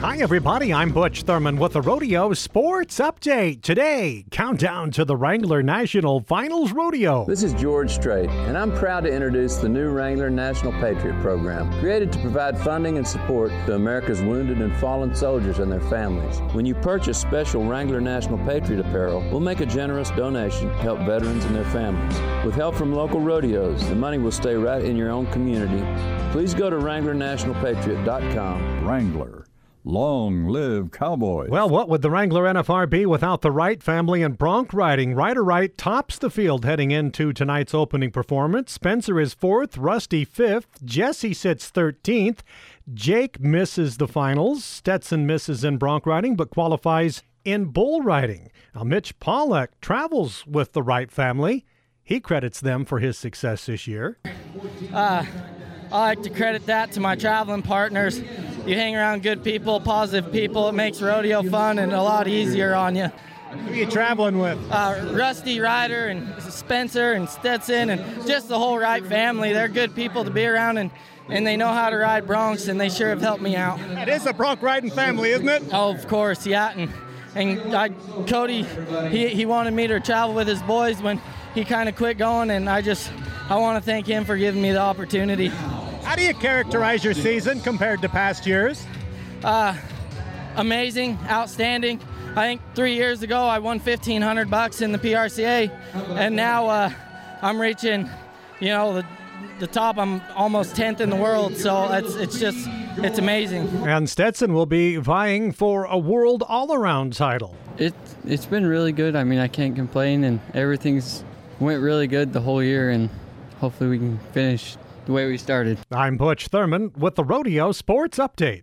Hi, everybody. I'm Butch Thurman with the Rodeo Sports Update. Today, countdown to the Wrangler National Finals Rodeo. This is George Strait, and I'm proud to introduce the new Wrangler National Patriot Program, created to provide funding and support to America's wounded and fallen soldiers and their families. When you purchase special Wrangler National Patriot apparel, we'll make a generous donation to help veterans and their families. With help from local rodeos, the money will stay right in your own community. Please go to WranglerNationalPatriot.com. Wrangler. Long live cowboys. Well, what would the Wrangler NFR be without the Wright family and bronc riding? Ryder Wright tops the field heading into tonight's opening performance. Spencer is fourth, Rusty fifth, Jesse sits 13th, Jake misses the finals, Stetson misses in bronc riding but qualifies in bull riding. Now, Mitch Pollock travels with the Wright family. He credits them for his success this year. Uh, I like to credit that to my traveling partners. You hang around good people, positive people, it makes rodeo fun and a lot easier on you. Who are you traveling with? Uh, Rusty Ryder and Spencer and Stetson and just the whole Wright family. They're good people to be around and, and they know how to ride broncs and they sure have helped me out. It is a bronc riding family, isn't it? Oh, of course, yeah. And, and I, Cody, he, he wanted me to travel with his boys when he kind of quit going, and I just I want to thank him for giving me the opportunity. How do you characterize your season compared to past years? Uh, amazing, outstanding. I think three years ago I won 1,500 bucks in the PRCA, and now uh, I'm reaching, you know, the the top. I'm almost 10th in the world, so it's it's just it's amazing. And Stetson will be vying for a world all-around title. It it's been really good. I mean, I can't complain, and everything's went really good the whole year, and hopefully we can finish the way we started. I'm Butch Thurman with the Rodeo Sports Update.